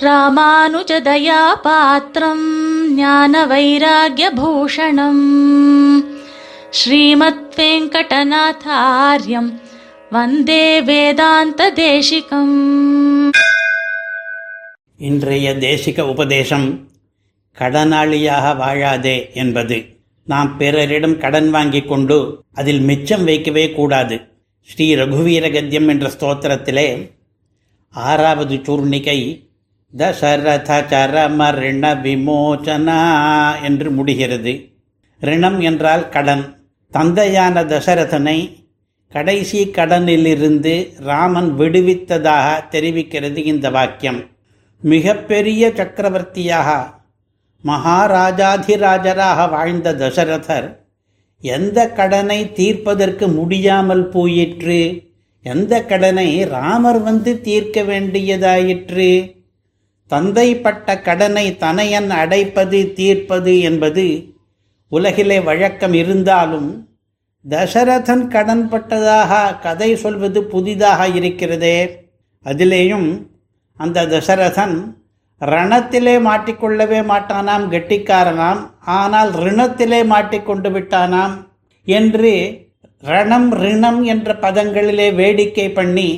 ராமானுஜதயாபாத்திரம் ஞான வைராகியபூஷணம் ஸ்ரீமத் வெங்கடநாதாரியம் வந்தே வேதாந்த தேசிகம் இன்றைய தேசிக உபதேசம் கடனாளியாக வாழாதே என்பது. நாம் பிறரிடம் கடன் வாங்கிக் கொண்டு அதில் மிச்சம் வைக்கவே கூடாது. ஸ்ரீ ரகுவீர கத்தியம் என்ற ஸ்தோத்திரத்திலே ஆறாவது சூர்ணிகை தசரத சரம ரிண விமோச்சனா என்று முடிகிறது. ரிணம் என்றால் கடன். தந்தையான தசரதனை கடைசி கடனிலிருந்து ராமன் விடுவித்ததாக தெரிவிக்கிறது இந்த வாக்கியம். மிகப்பெரிய சக்கரவர்த்தியாக மகாராஜாதிராஜராக வாழ்ந்த தசரதர் எந்த கடனை தீர்ப்பதற்கு முடியாமல் போயிற்று? எந்த கடனை ராமர் வந்து தீர்க்க வேண்டியதாயிற்று? தந்தைப்பட்ட கடனை தனையன் அடைப்பது தீர்ப்பது என்பது உலகிலே வழக்கம் இருந்தாலும் தசரதன் கடன்பட்டதாக கதை சொல்வது புதிதாக இருக்கிறதே. அதிலேயும் அந்த தசரதன் ரணத்திலே மாட்டிக்கொள்ளவே மாட்டானாம் கெட்டிக்காரனாம். ஆனால் ரிணத்திலே மாட்டிக்கொண்டு விட்டானாம் என்று ரணம் ரிணம் என்ற பதங்களிலே வேடிக்கை பண்ணி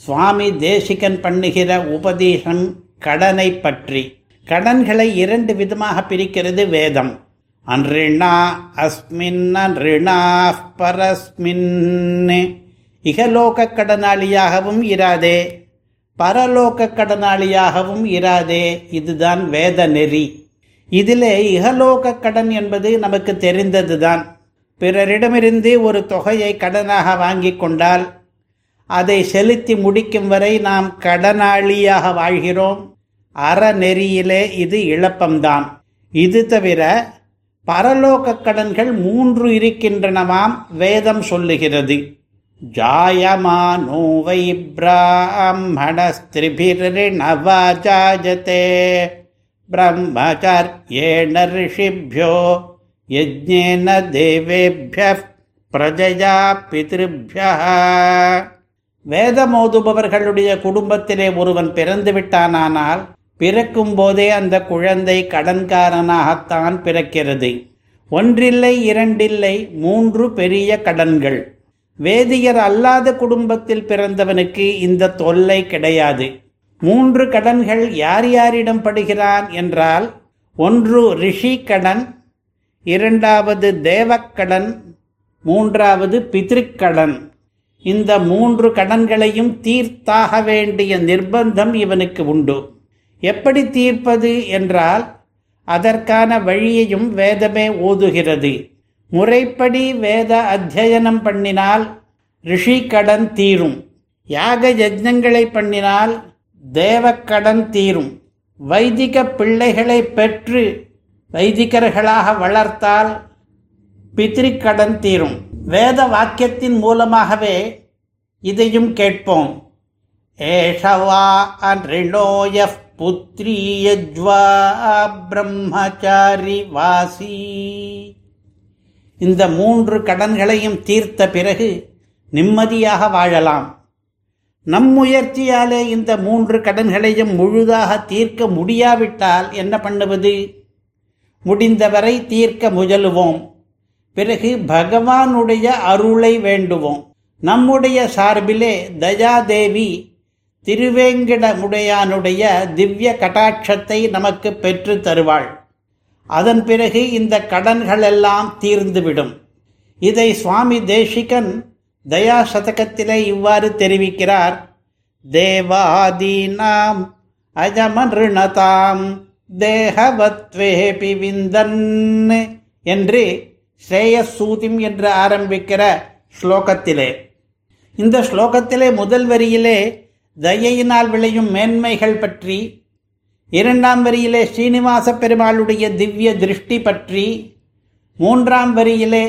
சுவாமி தேசிகன் பண்ணுகிற உபதேசம் கடனை பற்றி கடன்களை இரண்டு விதமாக பிரிக்கிறது வேதம். அன்றிணா அஸ்மின் அன்றிணா பரஸ்மின். இகலோக கடனாளியாகவும் இராதே. பரலோக கடனாளியாகவும் இராதே. இதுதான் வேத நெறி. இதிலே இகலோக கடன் என்பது நமக்கு தெரிந்ததுதான். பிறரிடமிருந்து ஒரு தொகையை கடனாக வாங்கி கொண்டால் அதை செலுத்தி முடிக்கும் வரை நாம் கடனாளியாக வாழ்கிறோம். அறநெறியிலே இது இழப்பம்தான் இது தவிர பரலோக கடன்கள் மூன்று இருக்கின்றனவாம் வேதம் சொல்லுகிறது. ஜாயமானோ வை பிராமணஸ்திரிபிர்ணவாஜாஜதே பிரம்மச்சர்யேண ரிஷிபியோ யஜ்ஞேன தேவேபிய பிரஜயா பிதிருபியா வேதமோதுபவர்களுடைய குடும்பத்திலே ஒருவன் பிறந்து விட்டானானால் பிறக்கும் போதே அந்த குழந்தை கடன்காரனாகத்தான் பிறக்கிறது. ஒன்றில்லை இரண்டில்லை மூன்று பெரிய கடன்கள். வேதியர் அல்லாத குடும்பத்தில் பிறந்தவனுக்கு இந்த தொல்லை கிடையாது. மூன்று கடன்கள் யார் யாரிடம் படுகிறான் என்றால் ஒன்று ரிஷி கடன் இரண்டாவது தேவக்கடன் மூன்றாவது பித்ருக்கடன். இந்த மூன்று கடன்களையும் தீர்த்தாக வேண்டிய நிர்பந்தம் இவனுக்கு உண்டு. எப்படி தீர்ப்பது என்றால் அதற்கான வழியையும் வேதமே ஓதுகிறது. முறைப்படி வேத அத்தியனம் பண்ணினால் ரிஷி கடன் தீரும். யாக யஜ்னங்களை பண்ணினால் தேவக்கடன் தீரும். வைதிக பிள்ளைகளை பெற்று வைதிகர்களாக வளர்த்தால் பித்ரிக்கடன் தீரும். வேத வாக்கியத்தின் மூலமாகவே இதையும் கேட்போம். ஏஷவா அன்றிணோய புத்ரியஜ்வா பிரம்மச்சாரி வாசி. இந்த மூன்று கடன்களையும் தீர்த்த பிறகு நிம்மதியாக வாழலாம். நம் முயற்சியாலே இந்த மூன்று கடன்களையும் முழுதாக தீர்க்க முடியாவிட்டால் என்ன பண்ணுவது? முடிந்தவரை தீர்க்க முயலுவோம். பிறகு பகவானுடைய அருளை வேண்டுவோம். நம்முடைய சார்பிலே தயாதேவி திருவேங்கடமுடையானுடைய திவ்ய கட்டாட்சத்தை நமக்கு பெற்று தருவாள். அதன் பிறகு இந்த கடன்களெல்லாம் தீர்ந்துவிடும். இதை சுவாமி தேசிகன் தயா சதகத்திலே இவ்வாறு தெரிவிக்கிறார். தேவாதீனாம் அஜமருணதாம் தேகவத்வேபி விந்தன் என்று ஸ்ரேயசூதிம் என்று ஆரம்பிக்கிற ஸ்லோகத்திலே. இந்த ஸ்லோகத்திலே முதல் வரியிலே தயையினால் விளையும் மேன்மைகள் பற்றி இரண்டாம் வரியிலே ஸ்ரீனிவாச பெருமாளுடைய திவ்ய திருஷ்டி பற்றி மூன்றாம் வரியிலே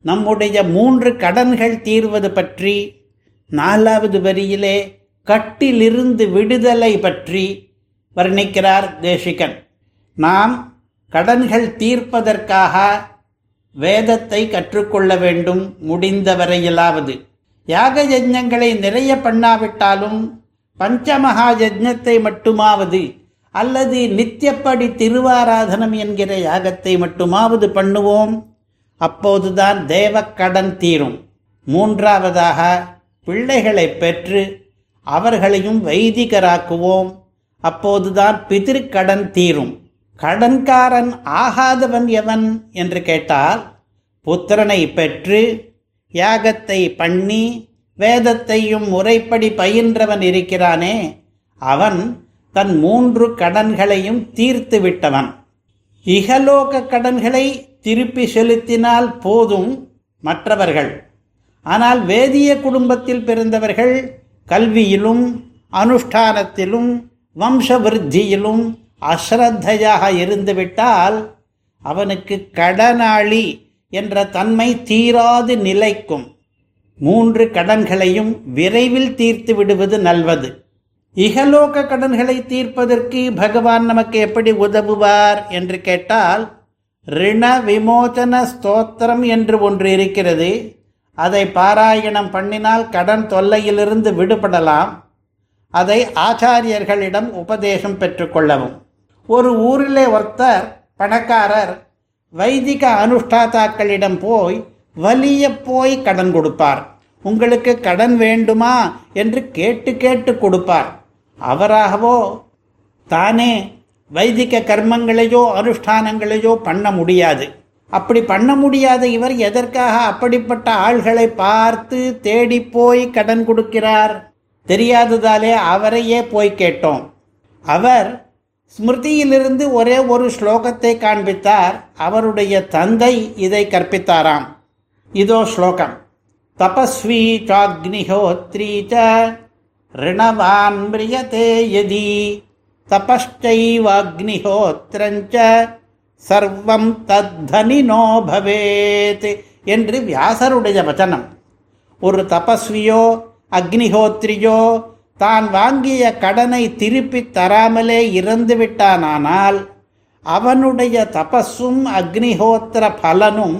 நம்முடைய மூன்று கடன்கள் தீர்வது பற்றி நாலாவது வரியிலே கட்டிலிருந்து விடுதலை பற்றி வர்ணிக்கிறார் தேசிகன். நாம் கடன்கள் தீர்ப்பதற்காக வேதத்தை கற்றுக்கொள்ள வேண்டும் முடிந்த வரையிலாவது யாக யஜ்ஞங்களை நிறைய பண்ணாவிட்டாலும் பஞ்சமகா யஜ்ஞத்தை மட்டுமாவது அல்லது நித்தியப்படி திருவாராதனம் என்கிற யாகத்தை மட்டுமாவது பண்ணுவோம். அப்போதுதான் தேவக்கடன் தீரும். மூன்றாவதாக பிள்ளைகளை பெற்று அவர்களையும் வைதிகராக்குவோம். அப்போதுதான் பிதிருக்கடன் தீரும். கடன்காரன் ஆகாதவன் எவன் என்று கேட்டால் புத்திரனை பெற்று யாகத்தை பண்ணி வேதத்தையும் முறைப்படி பயின்றவன் இருக்கிறானே அவன் தன் மூன்று கடன்களையும் தீர்த்து விட்டவன். இகலோக கடன்களை திருப்பி செலுத்தினால் போதும் மற்றவர்கள். ஆனால் வேதிய குடும்பத்தில் பிறந்தவர்கள் கல்வியிலும் அனுஷ்டானத்திலும் வம்ச விருத்தியிலும் அஸ்ரத்தையாக இருந்துவிட்டால் அவனுக்கு கடனாளி என்ற தன்மை தீராது நிலைக்கும். மூன்று கடன்களையும் விரைவில் தீர்த்து விடுவது நல்வது. இகலோக கடன்களை தீர்ப்பதற்கு பகவான் நமக்கு எப்படி உதவுவார் என்று கேட்டால் ரிண விமோச்சன ஸ்தோத்திரம் என்று ஒன்று இருக்கிறது. அதை பாராயணம் பண்ணினால் கடன் தொல்லையிலிருந்து விடுபடலாம். அதை ஆச்சாரியர்களிடம் உபதேசம் பெற்றுக்கொள்ளவும். ஒரு ஊரிலே ஒருத்தர் பணக்காரர் வைதிக அனுஷ்டாதாக்களிடம் போய் வலிய போய் கடன் கொடுப்பார். உங்களுக்கு கடன் வேண்டுமா என்று கேட்டு கேட்டு கொடுப்பார். அவராகவோ தானே வைதிக கர்மங்களையோ அனுஷ்டானங்களையோ பண்ண முடியாது. அப்படி பண்ண முடியாத இவர் எதற்காக அப்படிப்பட்ட ஆள்களை பார்த்து தேடி போய் கடன் கொடுக்கிறார்? தெரியாததாலே அவரையே போய் கேட்டோம். அவர் ஸ்மிருதியிலிருந்து ஒரே ஒரு ஸ்லோகத்தை காண்பித்தார். அவருடைய தந்தை இதை கற்பித்தாராம். இதோ ஸ்லோகம். தபஸ்வி சாக்னிஹோத்ரி ச ரிணவான் பிரியதே யதி. தபஸ்டைவாக்னிஹோத்திரஞ்ச சர்வம் தத்தனினோ பவேத் என்று வியாசருடைய வச்சனம் ஒரு தபஸ்வியோ அக்னிஹோத்ரியோ தான் வாங்கிய கடனை திருப்பி தராமலே இறந்து விட்டானானால் அவனுடைய தபஸும் அக்னிஹோத்திர பலனும்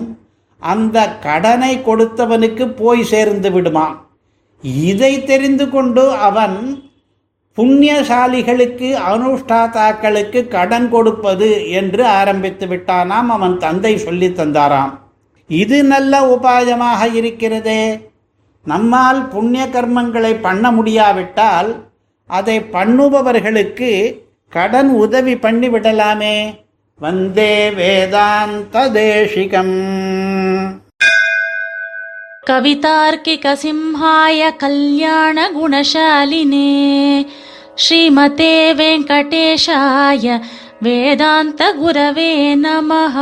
அந்த கடனை கொடுத்தவனுக்கு போய் சேர்ந்து விடுமாம். இதை தெரிந்து கொண்டு அவன் புண்ணியசாலிகளுக்கு அனுஷ்டாதாக்களுக்கு கடன் கொடுப்பது என்று ஆரம்பித்து விட்டானாம் அவன் தந்தை சொல்லி தந்தாராம். இது நல்ல உபாயமாக இருக்கிறதே. நம்மால் புண்ணிய கர்மங்களை பண்ண முடியாவிட்டால் அதை பண்ணுபவர்களுக்கு கடன் உதவி பண்ணிவிடலாமே வந்தே வேதாந்த தேசிகம் कवितार्किकसिंहाय कल्याणगुणशालिने श्रीमते वेङ्कटेशाय वेदान्तगुरवे नमः